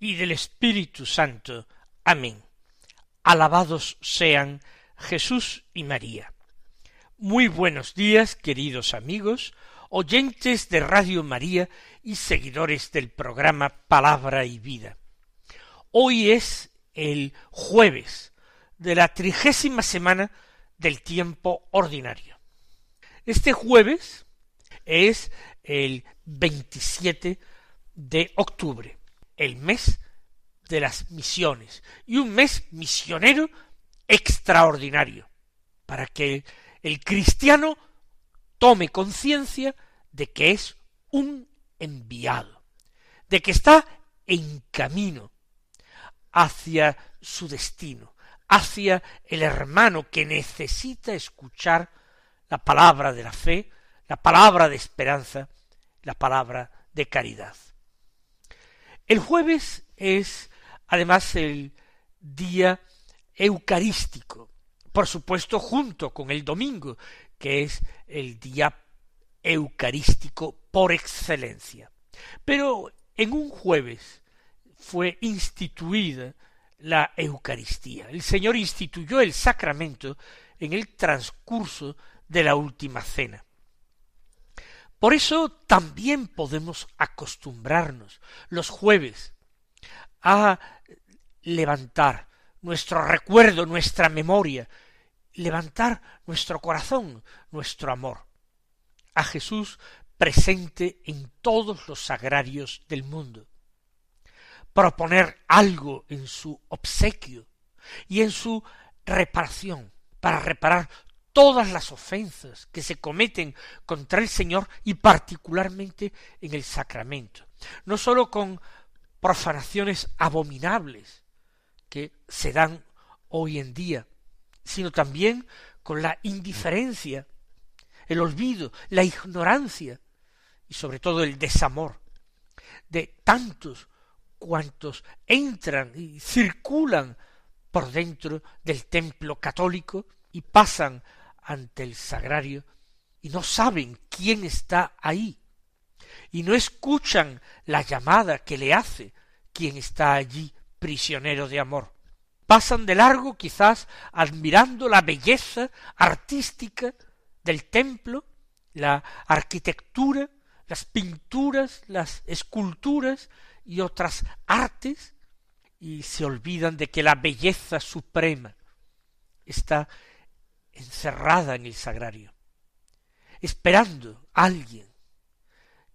y del Espíritu Santo. Amén. Alabados sean Jesús y María. Muy buenos días, queridos amigos, oyentes de Radio María y seguidores del programa Palabra y Vida. Hoy es el jueves de la trigésima semana del tiempo ordinario. Este jueves es el 27 de octubre, el mes de las misiones, y un mes misionero extraordinario, para que el cristiano tome conciencia de que es un enviado, de que está en camino hacia su destino, hacia el hermano que necesita escuchar la palabra de la fe, la palabra de esperanza, la palabra de caridad. El jueves es además el día eucarístico, por supuesto junto con el domingo, que es el día eucarístico por excelencia. Pero en un jueves fue instituida la Eucaristía. El Señor instituyó el sacramento en el transcurso de la última cena. Por eso también podemos acostumbrarnos los jueves a levantar nuestro recuerdo, nuestra memoria, levantar nuestro corazón, nuestro amor a Jesús presente en todos los sagrarios del mundo, proponer algo en su obsequio y en su reparación, para reparar todas las ofensas que se cometen contra el Señor y particularmente en el sacramento, no sólo con profanaciones abominables que se dan hoy en día, sino también con la indiferencia, el olvido, la ignorancia y sobre todo el desamor de tantos cuantos entran y circulan por dentro del templo católico y pasan ante el sagrario y no saben quién está ahí y no escuchan la llamada que le hace quien está allí prisionero de amor. Pasan de largo quizás admirando la belleza artística del templo, la arquitectura, las pinturas, las esculturas y otras artes, y se olvidan de que la belleza suprema está encerrada en el sagrario, esperando a alguien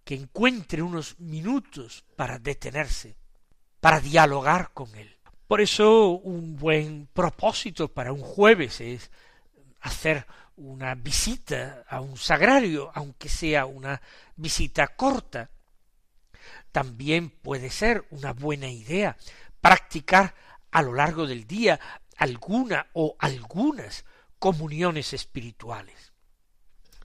que encuentre unos minutos para detenerse, para dialogar con él. Por eso un buen propósito para un jueves es hacer una visita a un sagrario, aunque sea una visita corta. También puede ser una buena idea practicar a lo largo del día alguna o algunas comuniones espirituales.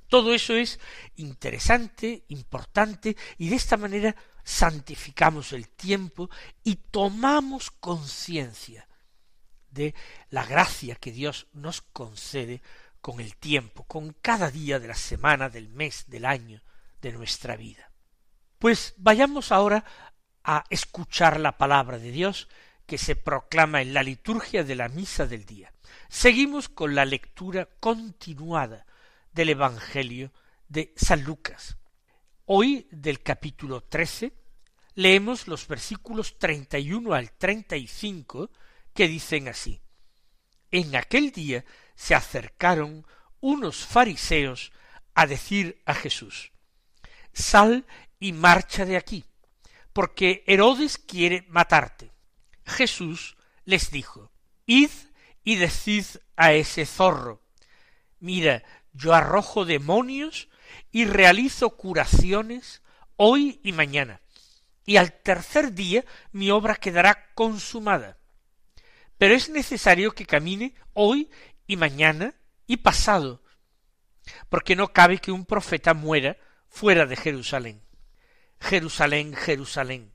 Todo eso es interesante, importante, y de esta manera santificamos el tiempo y tomamos conciencia de la gracia que Dios nos concede con el tiempo, con cada día de la semana, del mes, del año, de nuestra vida. Pues vayamos ahora a escuchar la palabra de Dios que se proclama en la liturgia de la misa del día. Seguimos con la lectura continuada del Evangelio de San Lucas. Hoy del capítulo trece leemos los versículos treinta y uno al treinta y cinco que dicen así En aquel día se acercaron unos fariseos a decir a Jesús Sal y marcha de aquí, porque Herodes quiere matarte. Jesús les dijo Id y decid a ese zorro Mira, yo arrojo demonios y realizo curaciones hoy y mañana, y al tercer día mi obra quedará consumada. Pero es necesario que camine hoy y mañana y pasado, porque no cabe que un profeta muera fuera de Jerusalén. Jerusalén, Jerusalén,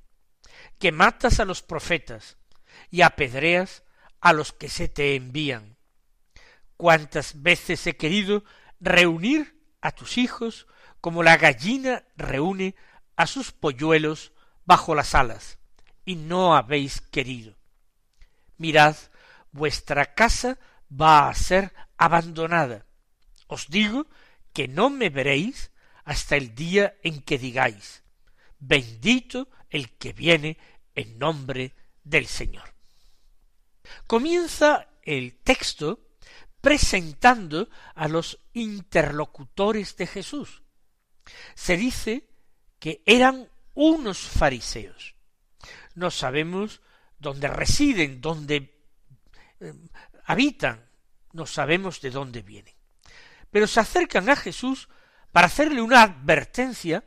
que matas a los profetas y apedreas a los que se te envían. Cuántas veces he querido reunir a tus hijos como la gallina reúne a sus polluelos bajo las alas, y no habéis querido. Mirad, vuestra casa va a ser abandonada. Os digo que no me veréis hasta el día en que digáis, bendito el que viene en nombre del Señor. Comienza el texto presentando a los interlocutores de Jesús. Se dice que eran unos fariseos. No sabemos dónde residen, dónde eh, habitan, no sabemos de dónde vienen. Pero se acercan a Jesús para hacerle una advertencia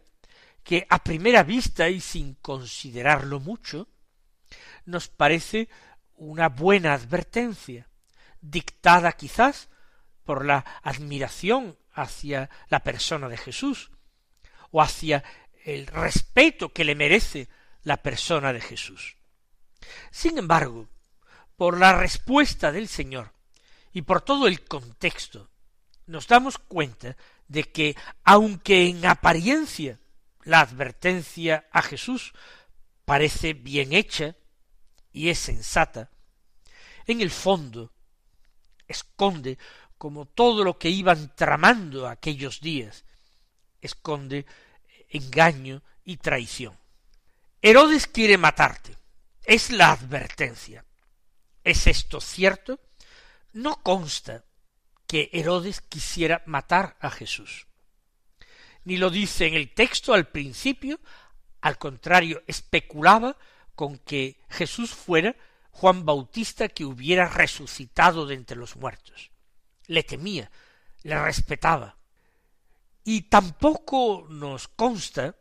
que a primera vista y sin considerarlo mucho, nos parece una buena advertencia, dictada quizás por la admiración hacia la persona de Jesús, o hacia el respeto que le merece la persona de Jesús. Sin embargo, por la respuesta del Señor y por todo el contexto, nos damos cuenta de que, aunque en apariencia la advertencia a Jesús parece bien hecha y es sensata, en el fondo esconde, como todo lo que iban tramando aquellos días, esconde engaño y traición. Herodes quiere matarte. Es la advertencia. ¿Es esto cierto? No consta que Herodes quisiera matar a Jesús. Ni lo dice en el texto al principio, al contrario, especulaba con que Jesús fuera Juan Bautista que hubiera resucitado de entre los muertos. Le temía, le respetaba, y tampoco nos consta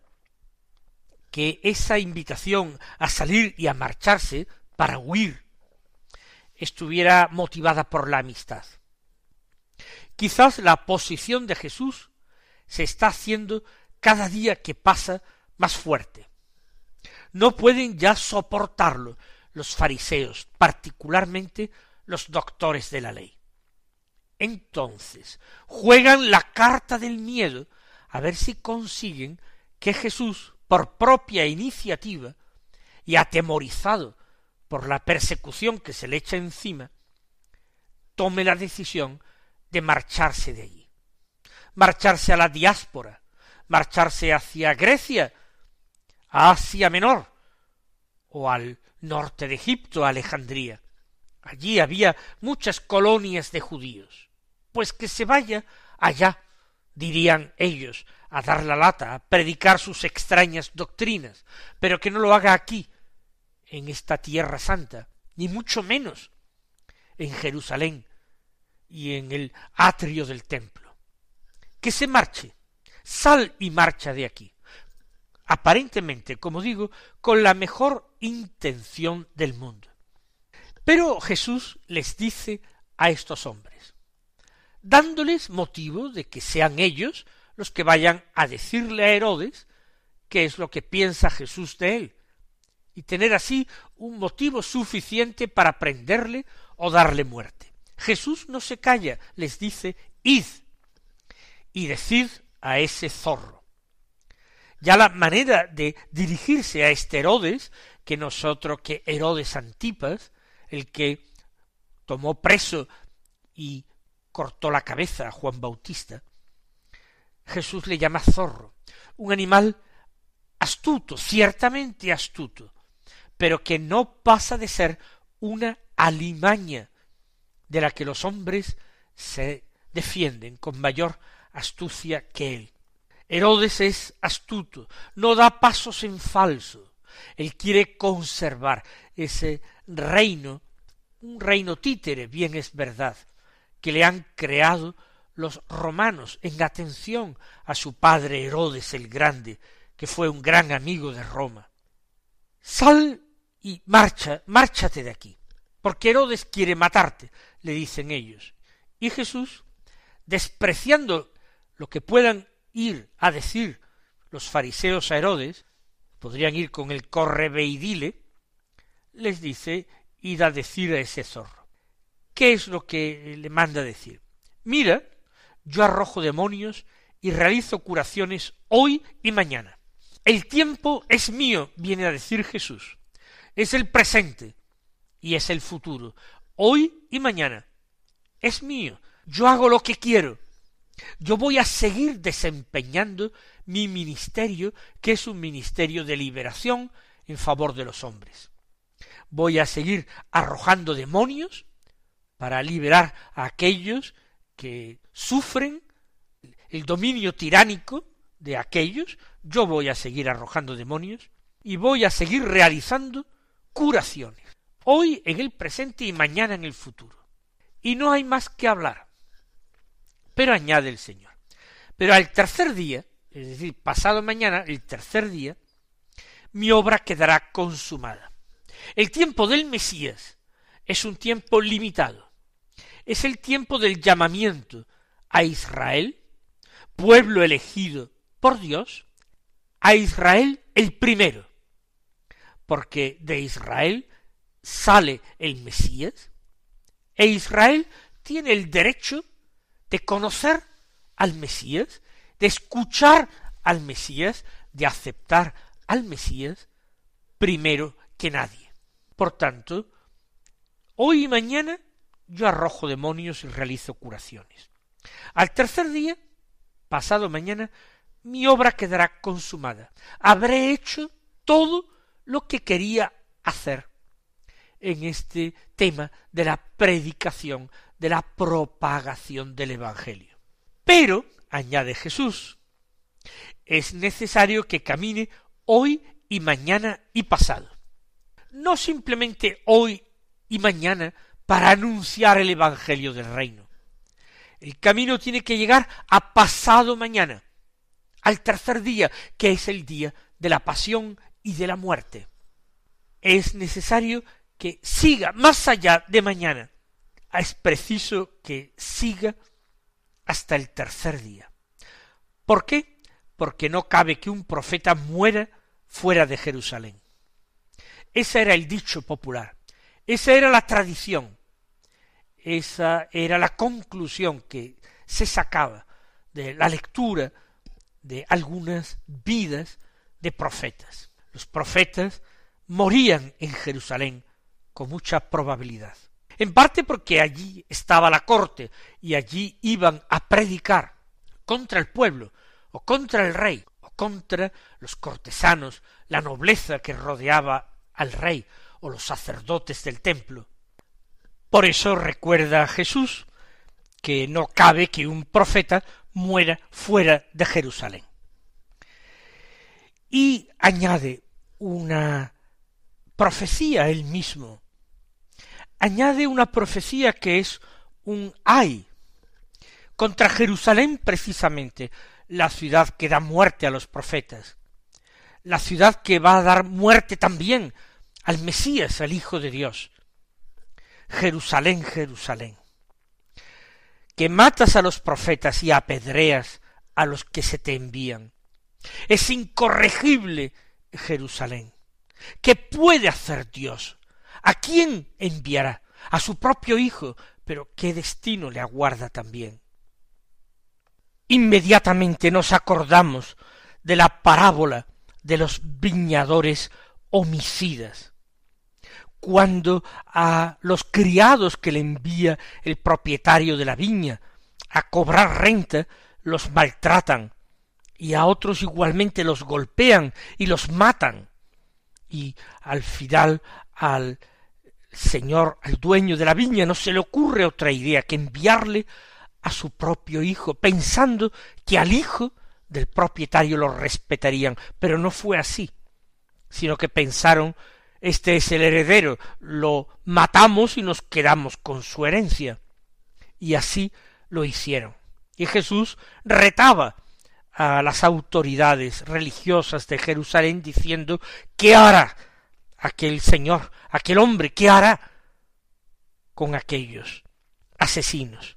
que esa invitación a salir y a marcharse para huir estuviera motivada por la amistad. Quizás la posición de Jesús se está haciendo cada día que pasa más fuerte. No pueden ya soportarlo los fariseos, particularmente los doctores de la ley. Entonces juegan la carta del miedo a ver si consiguen que Jesús, por propia iniciativa y atemorizado por la persecución que se le echa encima, tome la decisión de marcharse de allí, marcharse a la diáspora, marcharse hacia Grecia, Asia Menor, o al norte de Egipto, a Alejandría. Allí había muchas colonias de judíos pues que se vaya allá, dirían ellos, a dar la lata, a predicar sus extrañas doctrinas, pero que no lo haga aquí, en esta tierra santa, ni mucho menos en Jerusalén y en el atrio del templo. Que se marche, sal y marcha de aquí, aparentemente, como digo, con la mejor intención del mundo. Pero Jesús les dice a estos hombres, dándoles motivo de que sean ellos los que vayan a decirle a Herodes qué es lo que piensa Jesús de él, y tener así un motivo suficiente para prenderle o darle muerte. Jesús no se calla, les dice, id y decid a ese zorro. Ya la manera de dirigirse a este Herodes, que nosotros que Herodes Antipas, el que tomó preso y cortó la cabeza a Juan Bautista, Jesús le llama zorro, un animal astuto, ciertamente astuto, pero que no pasa de ser una alimaña de la que los hombres se defienden con mayor astucia que él. Herodes es astuto, no da pasos en falso. Él quiere conservar ese reino, un reino títere, bien es verdad, que le han creado los romanos en atención a su padre Herodes el Grande, que fue un gran amigo de Roma. sal y marcha, márchate de aquí, porque Herodes quiere matarte, le dicen ellos. Y Jesús, despreciando lo que puedan ir a decir los fariseos a Herodes, podrían ir con el correveidile, les dice, id a decir a ese zorro. ¿Qué es lo que le manda decir? Mira, yo arrojo demonios y realizo curaciones hoy y mañana. El tiempo es mío, viene a decir Jesús. Es el presente y es el futuro. Hoy y mañana. Es mío. Yo hago lo que quiero. Yo voy a seguir desempeñando mi ministerio, que es un ministerio de liberación en favor de los hombres. Voy a seguir arrojando demonios para liberar a aquellos que sufren el dominio tiránico de aquellos, yo voy a seguir arrojando demonios y voy a seguir realizando curaciones, hoy en el presente y mañana en el futuro. Y no hay más que hablar. Pero añade el Señor, pero al tercer día, es decir, pasado mañana, el tercer día, mi obra quedará consumada. El tiempo del Mesías es un tiempo limitado. Es el tiempo del llamamiento a Israel, pueblo elegido por Dios, a Israel el primero, porque de Israel sale el Mesías, e Israel tiene el derecho de conocer al Mesías, de escuchar al Mesías, de aceptar al Mesías primero que nadie. Por tanto, hoy y mañana yo arrojo demonios y realizo curaciones. Al tercer día, pasado mañana, mi obra quedará consumada. Habré hecho todo lo que quería hacer en este tema de la predicación, de la propagación del Evangelio. Pero, añade Jesús, es necesario que camine hoy y mañana y pasado. No simplemente hoy y mañana para anunciar el Evangelio del reino. El camino tiene que llegar a pasado mañana, al tercer día, que es el día de la pasión y de la muerte. Es necesario que siga más allá de mañana. Es preciso que siga hasta el tercer día. ¿Por qué? Porque no cabe que un profeta muera fuera de Jerusalén. Ese era el dicho popular, esa era la tradición, esa era la conclusión que se sacaba de la lectura de algunas vidas de profetas. Los profetas morían en Jerusalén con mucha probabilidad. En parte porque allí estaba la corte y allí iban a predicar contra el pueblo o contra el rey o contra los cortesanos, la nobleza que rodeaba al rey o los sacerdotes del templo. Por eso recuerda a Jesús que no cabe que un profeta muera fuera de Jerusalén. Y añade una profecía él mismo añade una profecía que es un ay contra Jerusalén precisamente, la ciudad que da muerte a los profetas, la ciudad que va a dar muerte también al Mesías, al Hijo de Dios. Jerusalén, Jerusalén, que matas a los profetas y apedreas a los que se te envían. Es incorregible Jerusalén. ¿Qué puede hacer Dios? ¿A quién enviará? A su propio Hijo. Pero qué destino le aguarda también. Inmediatamente nos acordamos de la parábola de los viñadores homicidas, cuando a los criados que le envía el propietario de la viña a cobrar renta los maltratan y a otros igualmente los golpean y los matan y al final al señor, al dueño de la viña, no se le ocurre otra idea que enviarle a su propio hijo, pensando que al hijo del propietario lo respetarían, pero no fue así, sino que pensaron este es el heredero, lo matamos y nos quedamos con su herencia. Y así lo hicieron. Y Jesús retaba a las autoridades religiosas de Jerusalén diciendo ¿Qué hará aquel señor, aquel hombre, ¿qué hará con aquellos asesinos?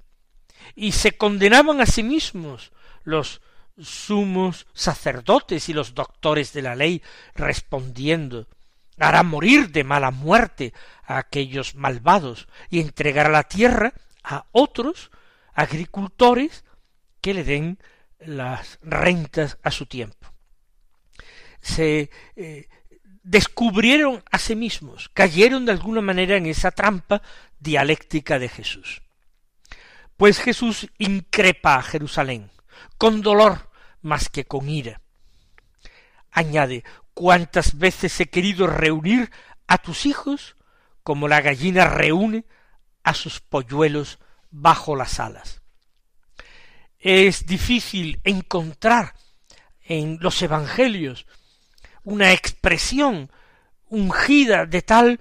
Y se condenaban a sí mismos los sumos sacerdotes y los doctores de la ley respondiendo hará morir de mala muerte a aquellos malvados y entregará la tierra a otros agricultores que le den las rentas a su tiempo. Se eh, descubrieron a sí mismos, cayeron de alguna manera en esa trampa dialéctica de Jesús. Pues Jesús increpa a Jerusalén, con dolor más que con ira. Añade, cuántas veces he querido reunir a tus hijos como la gallina reúne a sus polluelos bajo las alas. Es difícil encontrar en los evangelios una expresión ungida de tal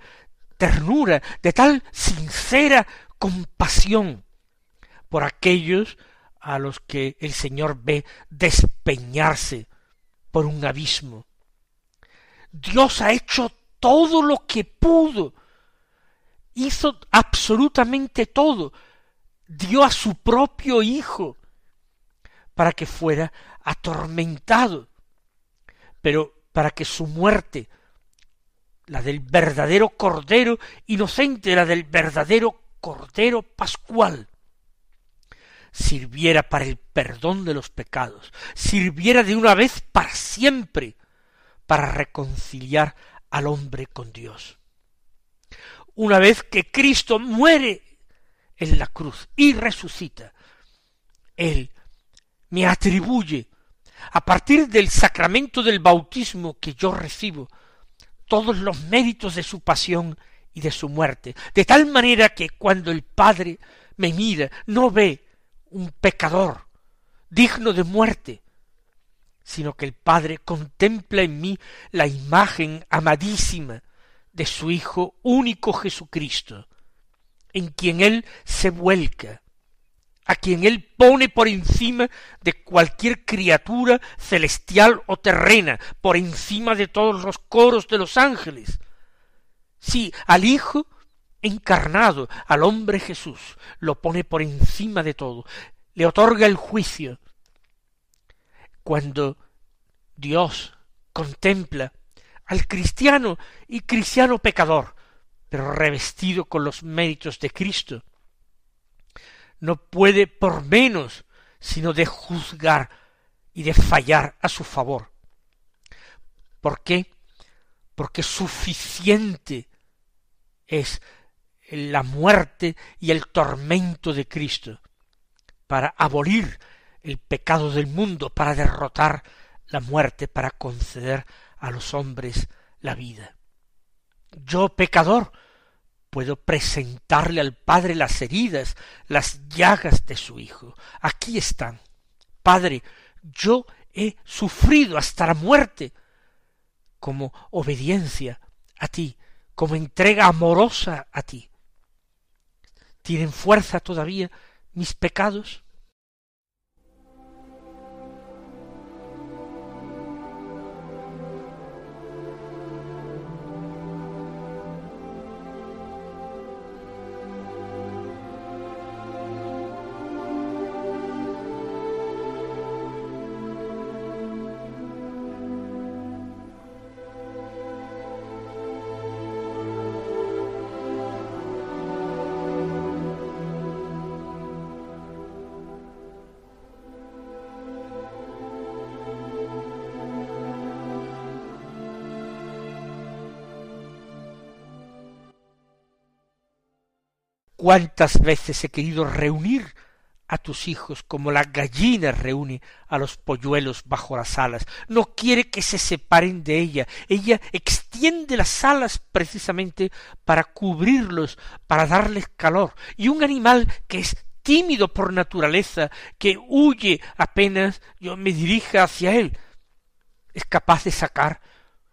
ternura, de tal sincera compasión por aquellos a los que el Señor ve despeñarse por un abismo. Dios ha hecho todo lo que pudo, hizo absolutamente todo, dio a su propio Hijo para que fuera atormentado, pero para que su muerte, la del verdadero Cordero inocente, la del verdadero Cordero Pascual, sirviera para el perdón de los pecados, sirviera de una vez para siempre para reconciliar al hombre con Dios. Una vez que Cristo muere en la cruz y resucita, Él me atribuye, a partir del sacramento del bautismo que yo recibo, todos los méritos de su pasión y de su muerte, de tal manera que cuando el Padre me mira, no ve un pecador digno de muerte, sino que el Padre contempla en mí la imagen amadísima de su Hijo único Jesucristo, en quien Él se vuelca, a quien Él pone por encima de cualquier criatura celestial o terrena, por encima de todos los coros de los ángeles. Sí, al Hijo encarnado, al hombre Jesús, lo pone por encima de todo, le otorga el juicio. Cuando Dios contempla al cristiano y cristiano pecador, pero revestido con los méritos de Cristo, no puede por menos sino de juzgar y de fallar a su favor. ¿Por qué? Porque suficiente es la muerte y el tormento de Cristo para abolir el pecado del mundo, para derrotar la muerte, para conceder a los hombres la vida. Yo, pecador, puedo presentarle al Padre las heridas, las llagas de su Hijo. Aquí están. Padre, yo he sufrido hasta la muerte como obediencia a ti, como entrega amorosa a ti. ¿Tienen fuerza todavía mis pecados? Cuántas veces he querido reunir a tus hijos como la gallina reúne a los polluelos bajo las alas. No quiere que se separen de ella. Ella extiende las alas precisamente para cubrirlos, para darles calor. Y un animal que es tímido por naturaleza, que huye apenas yo me dirija hacia él, es capaz de sacar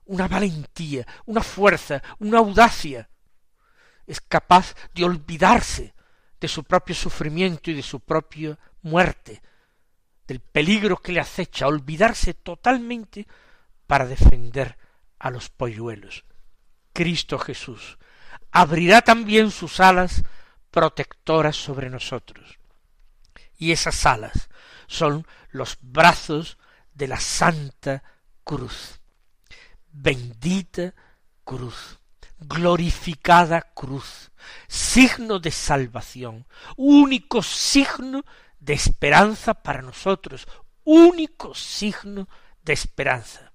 una valentía, una fuerza, una audacia es capaz de olvidarse de su propio sufrimiento y de su propia muerte, del peligro que le acecha, olvidarse totalmente para defender a los polluelos. Cristo Jesús, abrirá también sus alas protectoras sobre nosotros. Y esas alas son los brazos de la Santa Cruz. Bendita cruz, glorificada cruz, signo de salvación, único signo de esperanza para nosotros, único signo de esperanza.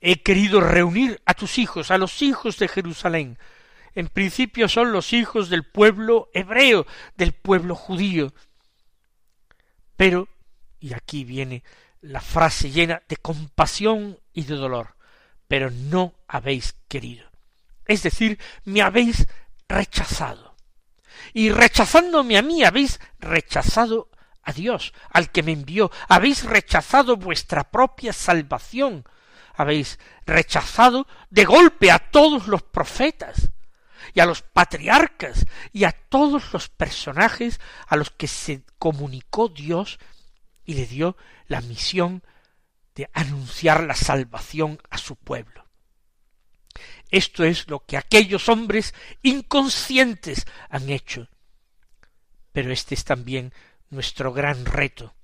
He querido reunir a tus hijos, a los hijos de Jerusalén. En principio son los hijos del pueblo hebreo, del pueblo judío. Pero, y aquí viene la frase llena de compasión y de dolor, pero no habéis querido. Es decir, me habéis rechazado. Y rechazándome a mí habéis rechazado a Dios, al que me envió, habéis rechazado vuestra propia salvación, habéis rechazado de golpe a todos los profetas y a los patriarcas y a todos los personajes a los que se comunicó Dios y le dio la misión de anunciar la salvación a su pueblo. Esto es lo que aquellos hombres inconscientes han hecho. Pero este es también nuestro gran reto,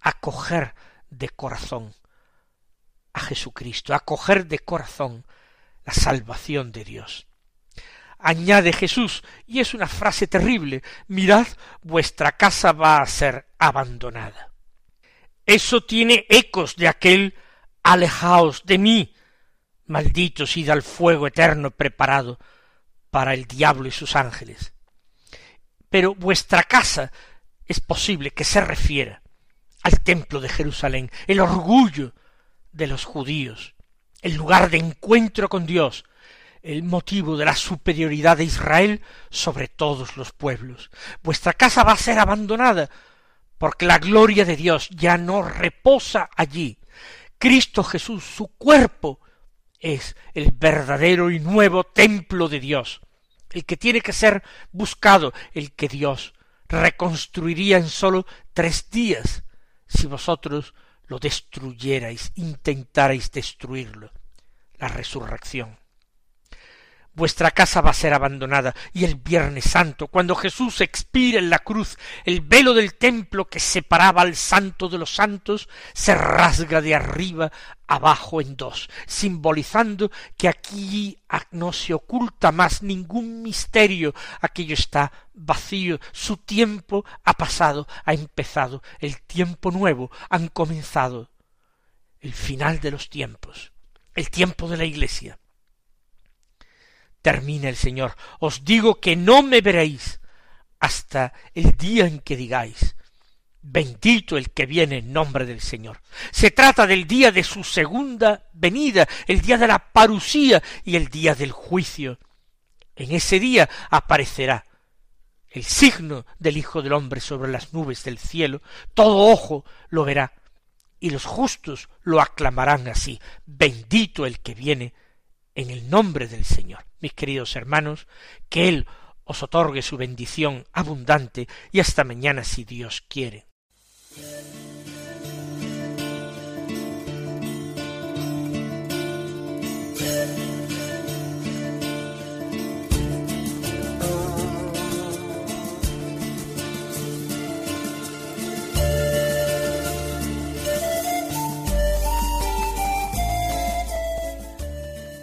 acoger de corazón a Jesucristo, acoger de corazón la salvación de Dios. Añade Jesús, y es una frase terrible, mirad, vuestra casa va a ser abandonada. Eso tiene ecos de aquel alejaos de mí, malditos id al fuego eterno preparado para el diablo y sus ángeles. Pero vuestra casa es posible que se refiera al templo de Jerusalén, el orgullo de los judíos, el lugar de encuentro con Dios, el motivo de la superioridad de Israel sobre todos los pueblos. Vuestra casa va a ser abandonada, porque la gloria de Dios ya no reposa allí. Cristo Jesús, su cuerpo, es el verdadero y nuevo templo de Dios, el que tiene que ser buscado, el que Dios reconstruiría en sólo tres días si vosotros lo destruyerais, intentarais destruirlo. La resurrección vuestra casa va a ser abandonada. Y el Viernes Santo, cuando Jesús expira en la cruz, el velo del templo que separaba al santo de los santos se rasga de arriba abajo en dos, simbolizando que aquí no se oculta más ningún misterio, aquello está vacío, su tiempo ha pasado, ha empezado, el tiempo nuevo, han comenzado, el final de los tiempos, el tiempo de la Iglesia termina el Señor, os digo que no me veréis hasta el día en que digáis, bendito el que viene en nombre del Señor. Se trata del día de su segunda venida, el día de la parusía y el día del juicio. En ese día aparecerá el signo del Hijo del Hombre sobre las nubes del cielo, todo ojo lo verá, y los justos lo aclamarán así, bendito el que viene en el nombre del Señor. Mis queridos hermanos, que Él os otorgue su bendición abundante y hasta mañana si Dios quiere.